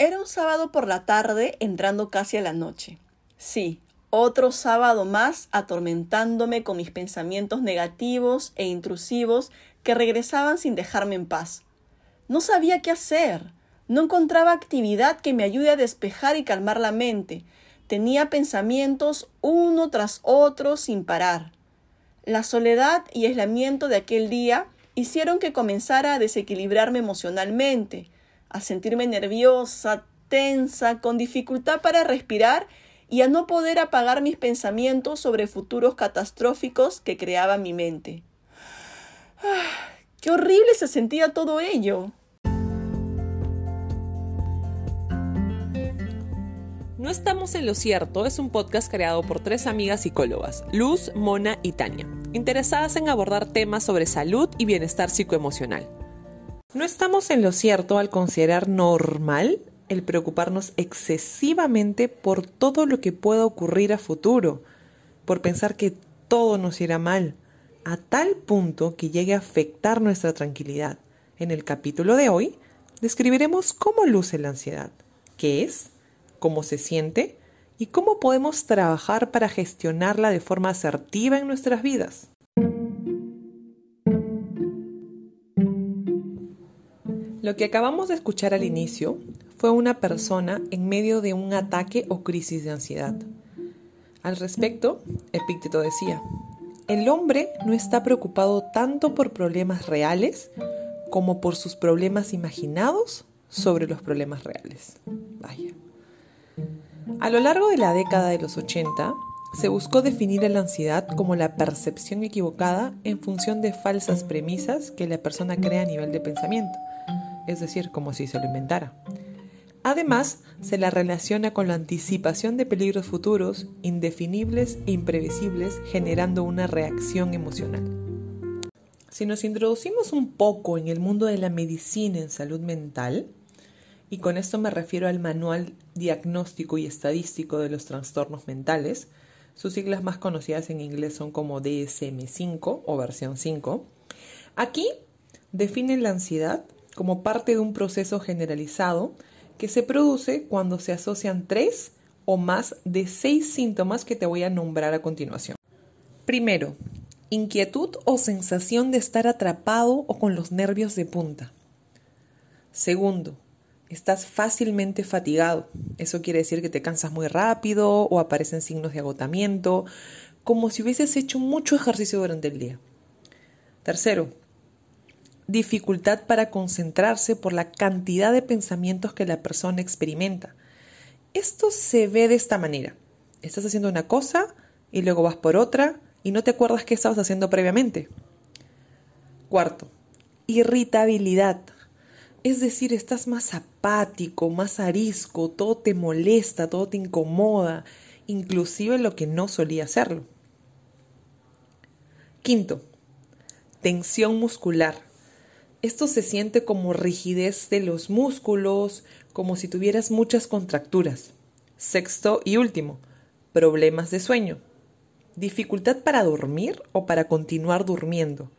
Era un sábado por la tarde, entrando casi a la noche. Sí, otro sábado más atormentándome con mis pensamientos negativos e intrusivos que regresaban sin dejarme en paz. No sabía qué hacer. No encontraba actividad que me ayude a despejar y calmar la mente. Tenía pensamientos uno tras otro sin parar. La soledad y aislamiento de aquel día hicieron que comenzara a desequilibrarme emocionalmente, a sentirme nerviosa, tensa, con dificultad para respirar y a no poder apagar mis pensamientos sobre futuros catastróficos que creaba mi mente. ¡Ah! ¡Qué horrible se sentía todo ello! No estamos en lo cierto es un podcast creado por tres amigas psicólogas, Luz, Mona y Tania, interesadas en abordar temas sobre salud y bienestar psicoemocional. No estamos en lo cierto al considerar normal el preocuparnos excesivamente por todo lo que pueda ocurrir a futuro, por pensar que todo nos irá mal, a tal punto que llegue a afectar nuestra tranquilidad. En el capítulo de hoy describiremos cómo luce la ansiedad, qué es, cómo se siente y cómo podemos trabajar para gestionarla de forma asertiva en nuestras vidas. Lo que acabamos de escuchar al inicio fue una persona en medio de un ataque o crisis de ansiedad. Al respecto, Epícteto decía, el hombre no está preocupado tanto por problemas reales como por sus problemas imaginados sobre los problemas reales. Vaya. A lo largo de la década de los 80, se buscó definir la ansiedad como la percepción equivocada en función de falsas premisas que la persona crea a nivel de pensamiento, es decir, como si se lo inventara. Además, se la relaciona con la anticipación de peligros futuros, indefinibles e imprevisibles, generando una reacción emocional. Si nos introducimos un poco en el mundo de la medicina en salud mental, y con esto me refiero al Manual Diagnóstico y Estadístico de los Trastornos Mentales. Sus siglas más conocidas en inglés son como DSM5 o versión 5. Aquí definen la ansiedad como parte de un proceso generalizado que se produce cuando se asocian tres o más de seis síntomas que te voy a nombrar a continuación. Primero, inquietud o sensación de estar atrapado o con los nervios de punta. Segundo, estás fácilmente fatigado. Eso quiere decir que te cansas muy rápido o aparecen signos de agotamiento, como si hubieses hecho mucho ejercicio durante el día. Tercero, dificultad para concentrarse por la cantidad de pensamientos que la persona experimenta. Esto se ve de esta manera. Estás haciendo una cosa y luego vas por otra y no te acuerdas qué estabas haciendo previamente. Cuarto, irritabilidad es decir, estás más apático, más arisco, todo te molesta, todo te incomoda, inclusive lo que no solía hacerlo. Quinto, tensión muscular. Esto se siente como rigidez de los músculos, como si tuvieras muchas contracturas. Sexto y último, problemas de sueño. Dificultad para dormir o para continuar durmiendo.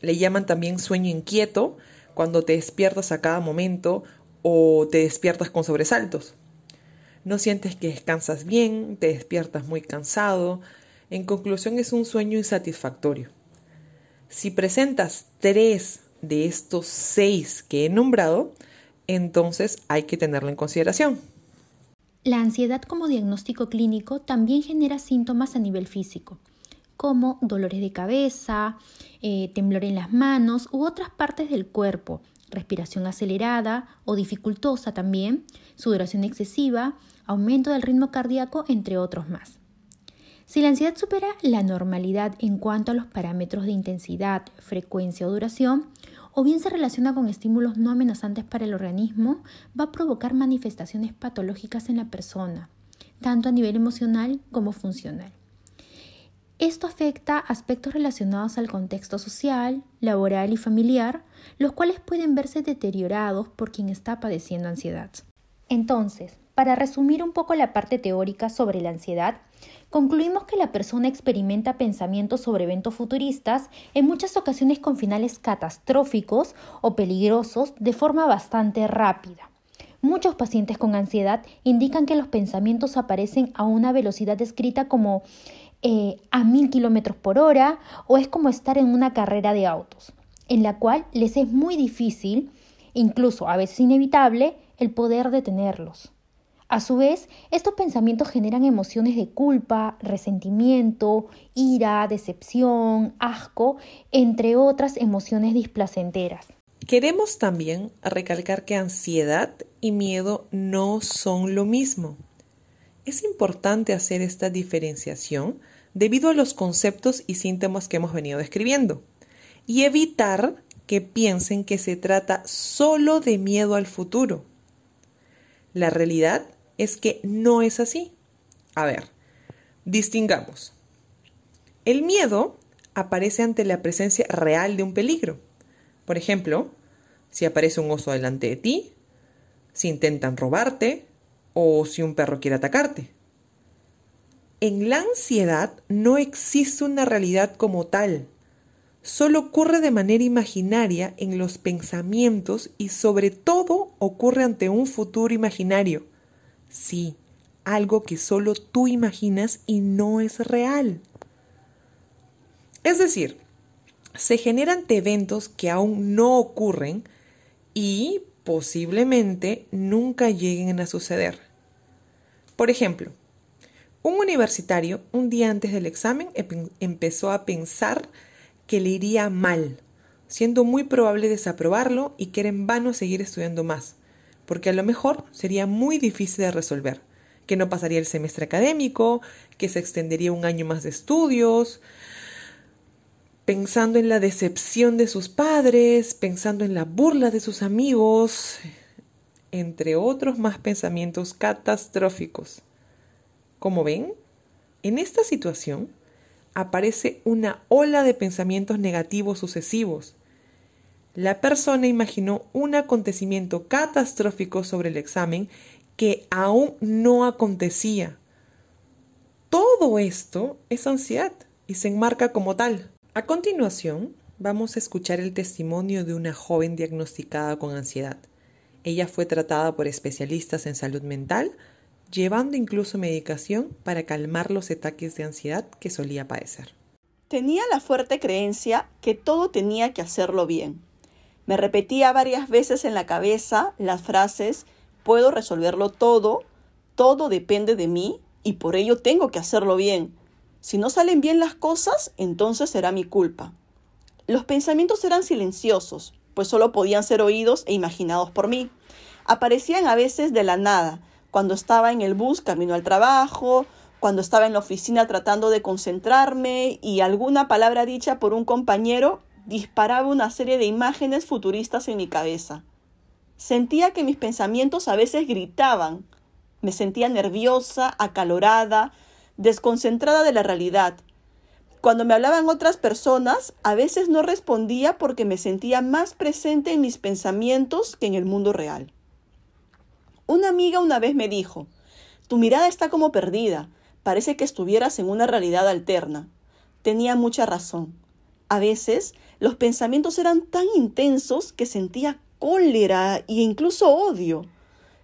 Le llaman también sueño inquieto cuando te despiertas a cada momento o te despiertas con sobresaltos. No sientes que descansas bien, te despiertas muy cansado. En conclusión, es un sueño insatisfactorio. Si presentas tres de estos seis que he nombrado, entonces hay que tenerlo en consideración. La ansiedad como diagnóstico clínico también genera síntomas a nivel físico como dolores de cabeza, eh, temblor en las manos u otras partes del cuerpo, respiración acelerada o dificultosa también, sudoración excesiva, aumento del ritmo cardíaco, entre otros más. Si la ansiedad supera la normalidad en cuanto a los parámetros de intensidad, frecuencia o duración, o bien se relaciona con estímulos no amenazantes para el organismo, va a provocar manifestaciones patológicas en la persona, tanto a nivel emocional como funcional. Esto afecta aspectos relacionados al contexto social, laboral y familiar, los cuales pueden verse deteriorados por quien está padeciendo ansiedad. Entonces, para resumir un poco la parte teórica sobre la ansiedad, concluimos que la persona experimenta pensamientos sobre eventos futuristas, en muchas ocasiones con finales catastróficos o peligrosos, de forma bastante rápida. Muchos pacientes con ansiedad indican que los pensamientos aparecen a una velocidad descrita como eh, a mil kilómetros por hora o es como estar en una carrera de autos, en la cual les es muy difícil, incluso a veces inevitable, el poder detenerlos. A su vez, estos pensamientos generan emociones de culpa, resentimiento, ira, decepción, asco, entre otras emociones displacenteras. Queremos también recalcar que ansiedad y miedo no son lo mismo. Es importante hacer esta diferenciación debido a los conceptos y síntomas que hemos venido describiendo y evitar que piensen que se trata solo de miedo al futuro. La realidad es que no es así. A ver, distingamos. El miedo aparece ante la presencia real de un peligro por ejemplo, si aparece un oso delante de ti, si intentan robarte o si un perro quiere atacarte. En la ansiedad no existe una realidad como tal, solo ocurre de manera imaginaria en los pensamientos y sobre todo ocurre ante un futuro imaginario. Sí, algo que solo tú imaginas y no es real. Es decir, se generan eventos que aún no ocurren y posiblemente nunca lleguen a suceder. Por ejemplo, un universitario un día antes del examen empezó a pensar que le iría mal, siendo muy probable desaprobarlo y que era en vano seguir estudiando más, porque a lo mejor sería muy difícil de resolver, que no pasaría el semestre académico, que se extendería un año más de estudios, pensando en la decepción de sus padres, pensando en la burla de sus amigos, entre otros más pensamientos catastróficos. Como ven, en esta situación aparece una ola de pensamientos negativos sucesivos. La persona imaginó un acontecimiento catastrófico sobre el examen que aún no acontecía. Todo esto es ansiedad y se enmarca como tal. A continuación, vamos a escuchar el testimonio de una joven diagnosticada con ansiedad. Ella fue tratada por especialistas en salud mental, llevando incluso medicación para calmar los ataques de ansiedad que solía padecer. Tenía la fuerte creencia que todo tenía que hacerlo bien. Me repetía varias veces en la cabeza las frases puedo resolverlo todo, todo depende de mí y por ello tengo que hacerlo bien si no salen bien las cosas, entonces será mi culpa. Los pensamientos eran silenciosos, pues solo podían ser oídos e imaginados por mí. Aparecían a veces de la nada, cuando estaba en el bus camino al trabajo, cuando estaba en la oficina tratando de concentrarme y alguna palabra dicha por un compañero disparaba una serie de imágenes futuristas en mi cabeza. Sentía que mis pensamientos a veces gritaban. Me sentía nerviosa, acalorada, desconcentrada de la realidad. Cuando me hablaban otras personas, a veces no respondía porque me sentía más presente en mis pensamientos que en el mundo real. Una amiga una vez me dijo, tu mirada está como perdida, parece que estuvieras en una realidad alterna. Tenía mucha razón. A veces los pensamientos eran tan intensos que sentía cólera e incluso odio.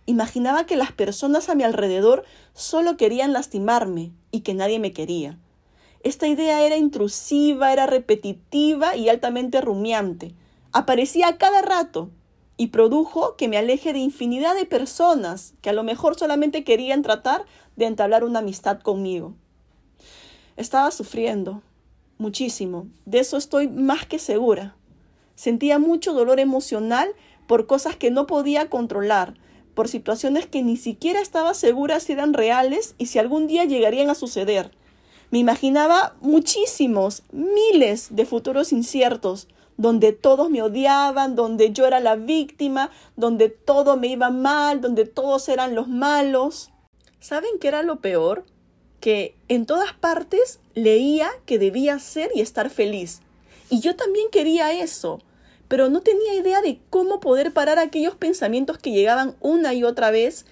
Imaginaba que las personas a mi alrededor solo querían lastimarme y que nadie me quería. Esta idea era intrusiva, era repetitiva y altamente rumiante. Aparecía a cada rato y produjo que me aleje de infinidad de personas que a lo mejor solamente querían tratar de entablar una amistad conmigo. Estaba sufriendo, muchísimo, de eso estoy más que segura. Sentía mucho dolor emocional por cosas que no podía controlar, por situaciones que ni siquiera estaba segura si eran reales y si algún día llegarían a suceder. Me imaginaba muchísimos, miles de futuros inciertos, donde todos me odiaban, donde yo era la víctima, donde todo me iba mal, donde todos eran los malos. ¿Saben qué era lo peor? Que en todas partes leía que debía ser y estar feliz. Y yo también quería eso pero no tenía idea de cómo poder parar aquellos pensamientos que llegaban una y otra vez,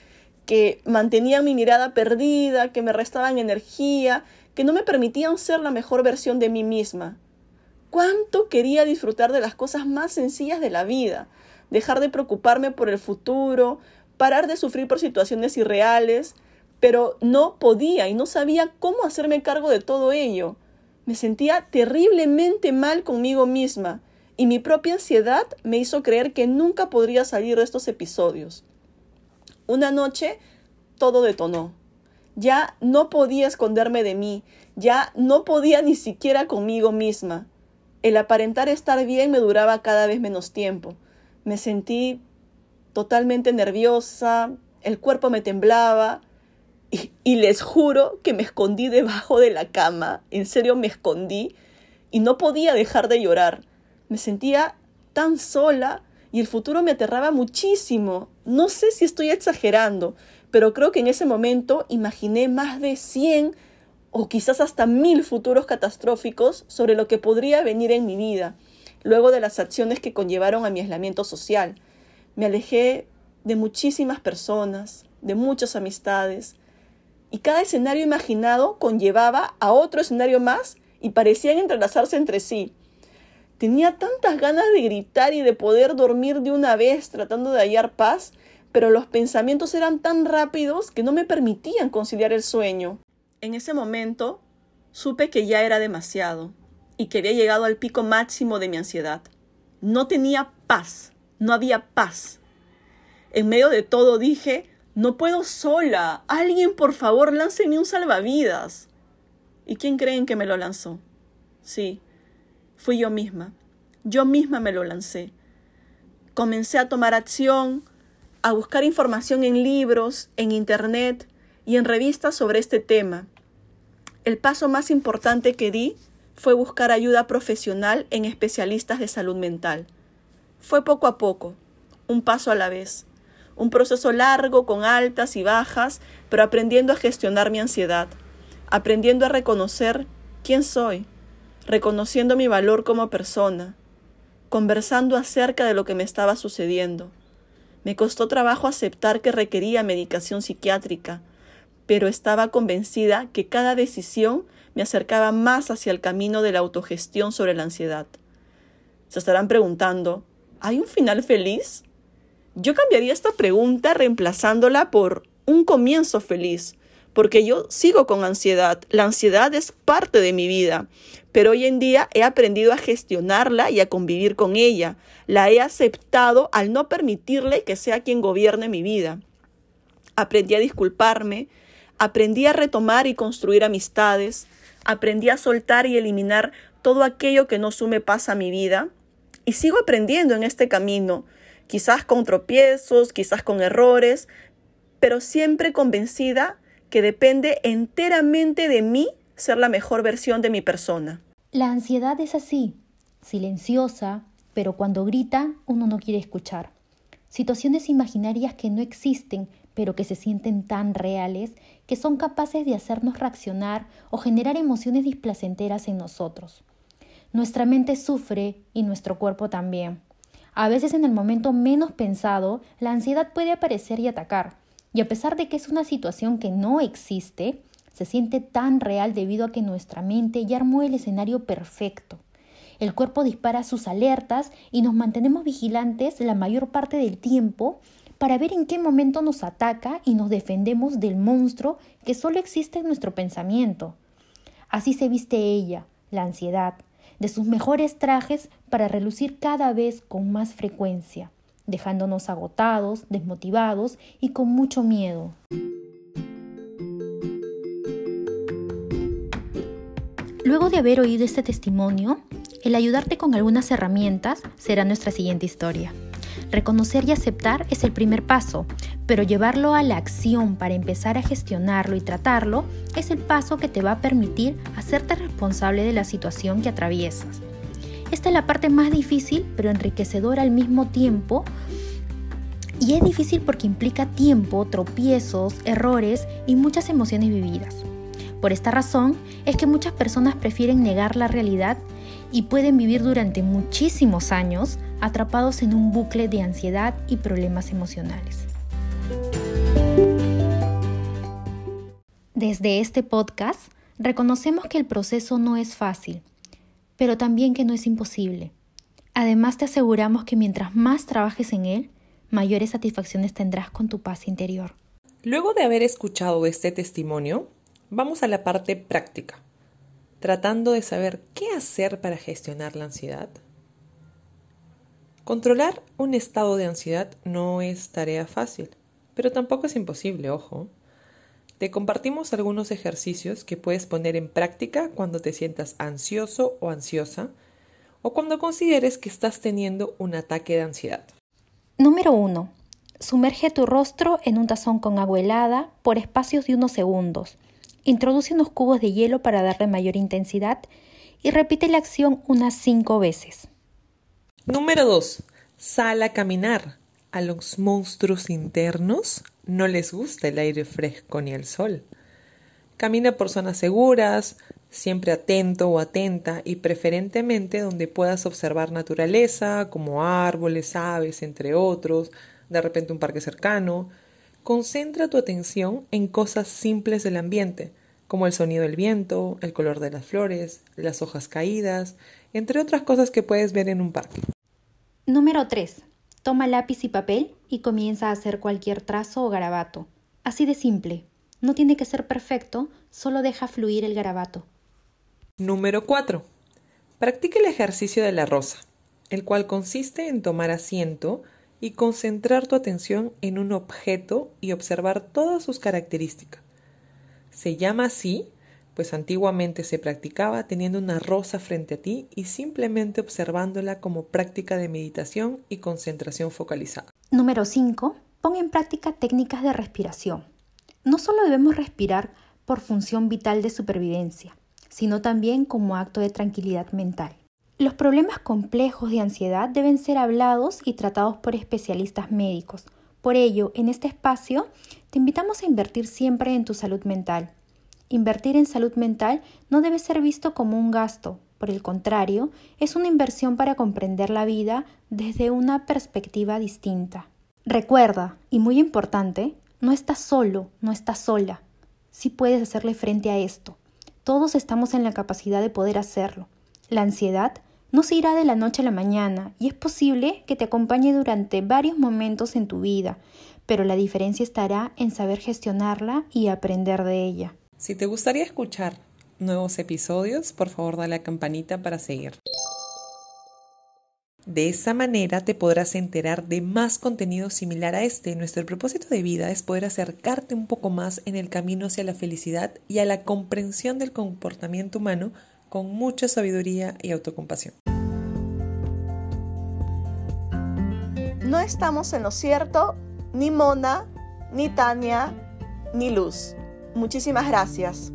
que mantenían mi mirada perdida, que me restaban energía, que no me permitían ser la mejor versión de mí misma. ¿Cuánto quería disfrutar de las cosas más sencillas de la vida? Dejar de preocuparme por el futuro, parar de sufrir por situaciones irreales, pero no podía y no sabía cómo hacerme cargo de todo ello. Me sentía terriblemente mal conmigo misma y mi propia ansiedad me hizo creer que nunca podría salir de estos episodios. Una noche todo detonó. Ya no podía esconderme de mí, ya no podía ni siquiera conmigo misma. El aparentar estar bien me duraba cada vez menos tiempo. Me sentí totalmente nerviosa, el cuerpo me temblaba y, les juro que me escondí debajo de la cama, en serio me escondí y no podía dejar de llorar. Me sentía tan sola y el futuro me aterraba muchísimo. No sé si estoy exagerando, pero creo que en ese momento imaginé más de 100 o quizás hasta mil futuros catastróficos sobre lo que podría venir en mi vida, luego de las acciones que conllevaron a mi aislamiento social. Me alejé de muchísimas personas, de muchas amistades, y cada escenario imaginado conllevaba a otro escenario más y parecían entrelazarse entre sí. Tenía tantas ganas de gritar y de poder dormir de una vez tratando de hallar paz, pero los pensamientos eran tan rápidos que no me permitían conciliar el sueño. En ese momento supe que ya era demasiado y que había llegado al pico máximo de mi ansiedad. No tenía paz, no había paz. En medio de todo dije, no puedo sola. Alguien, por favor, lánceme un salvavidas. ¿Y quién creen que me lo lanzó? Sí, fui yo misma. Yo misma me lo lancé. Comencé a tomar acción, a buscar información en libros, en internet y en revistas sobre este tema. El paso más importante que di fue buscar ayuda profesional en especialistas de salud mental. Fue poco a poco, un paso a la vez, un proceso largo con altas y bajas, pero aprendiendo a gestionar mi ansiedad, aprendiendo a reconocer quién soy, reconociendo mi valor como persona, conversando acerca de lo que me estaba sucediendo, me costó trabajo aceptar que requería medicación psiquiátrica, pero estaba convencida que cada decisión me acercaba más hacia el camino de la autogestión sobre la ansiedad. Se estarán preguntando, ¿hay un final feliz? Yo cambiaría esta pregunta reemplazándola por un comienzo feliz, porque yo sigo con ansiedad. La ansiedad es parte de mi vida, pero hoy en día he aprendido a gestionarla y a convivir con ella. La he aceptado al no permitirle que sea quien gobierne mi vida. Aprendí a disculparme, aprendí a retomar y construir amistades, aprendí a soltar y eliminar todo aquello que no sume paz a mi vida y sigo aprendiendo en este camino, quizás con tropiezos, quizás con errores, pero siempre convencida que depende enteramente de mí ser la mejor versión de mi persona. La ansiedad es así, silenciosa, pero cuando grita uno no quiere escuchar. Situaciones imaginarias que no existen, pero que se sienten tan reales que son capaces de hacernos reaccionar o generar emociones displacenteras en nosotros. Nuestra mente sufre y nuestro cuerpo también. A veces en el momento menos pensado, la ansiedad puede aparecer y atacar, y a pesar de que es una situación que no existe, se siente tan real debido a que nuestra mente ya armó el escenario perfecto. El cuerpo dispara sus alertas y nos mantenemos vigilantes la mayor parte del tiempo para ver en qué momento nos ataca y nos defendemos del monstruo que solo existe en nuestro pensamiento. Así se viste ella, la ansiedad, de sus mejores trajes para relucir cada vez con más frecuencia dejándonos agotados, desmotivados y con mucho miedo. Luego de haber oído este testimonio, el ayudarte con algunas herramientas será nuestra siguiente historia. Reconocer y aceptar es el primer paso, pero llevarlo a la acción para empezar a gestionarlo y tratarlo es el paso que te va a permitir hacerte responsable de la situación que atraviesas. Esta es la parte más difícil, pero enriquecedora al mismo tiempo. Y es difícil porque implica tiempo, tropiezos, errores y muchas emociones vividas. Por esta razón es que muchas personas prefieren negar la realidad y pueden vivir durante muchísimos años atrapados en un bucle de ansiedad y problemas emocionales. Desde este podcast reconocemos que el proceso no es fácil pero también que no es imposible. Además te aseguramos que mientras más trabajes en él, mayores satisfacciones tendrás con tu paz interior. Luego de haber escuchado este testimonio, vamos a la parte práctica, tratando de saber qué hacer para gestionar la ansiedad. Controlar un estado de ansiedad no es tarea fácil, pero tampoco es imposible, ojo. Te compartimos algunos ejercicios que puedes poner en práctica cuando te sientas ansioso o ansiosa o cuando consideres que estás teniendo un ataque de ansiedad. Número 1. Sumerge tu rostro en un tazón con agua helada por espacios de unos segundos. Introduce unos cubos de hielo para darle mayor intensidad y repite la acción unas 5 veces. Número 2. Sal a caminar. A los monstruos internos no les gusta el aire fresco ni el sol. Camina por zonas seguras, siempre atento o atenta y preferentemente donde puedas observar naturaleza, como árboles, aves, entre otros, de repente un parque cercano. Concentra tu atención en cosas simples del ambiente, como el sonido del viento, el color de las flores, las hojas caídas, entre otras cosas que puedes ver en un parque. Número 3. Toma lápiz y papel y comienza a hacer cualquier trazo o garabato. Así de simple. No tiene que ser perfecto, solo deja fluir el garabato. Número 4. Practica el ejercicio de la rosa, el cual consiste en tomar asiento y concentrar tu atención en un objeto y observar todas sus características. Se llama así pues antiguamente se practicaba teniendo una rosa frente a ti y simplemente observándola como práctica de meditación y concentración focalizada. Número 5. Pon en práctica técnicas de respiración. No solo debemos respirar por función vital de supervivencia, sino también como acto de tranquilidad mental. Los problemas complejos de ansiedad deben ser hablados y tratados por especialistas médicos. Por ello, en este espacio, te invitamos a invertir siempre en tu salud mental Invertir en salud mental no debe ser visto como un gasto, por el contrario, es una inversión para comprender la vida desde una perspectiva distinta. Recuerda, y muy importante, no estás solo, no estás sola. Sí puedes hacerle frente a esto. Todos estamos en la capacidad de poder hacerlo. La ansiedad no se irá de la noche a la mañana y es posible que te acompañe durante varios momentos en tu vida, pero la diferencia estará en saber gestionarla y aprender de ella. Si te gustaría escuchar nuevos episodios, por favor dale a la campanita para seguir. De esa manera te podrás enterar de más contenido similar a este. Nuestro propósito de vida es poder acercarte un poco más en el camino hacia la felicidad y a la comprensión del comportamiento humano con mucha sabiduría y autocompasión. No estamos en lo cierto, ni Mona, ni Tania, ni Luz. Muchísimas gracias.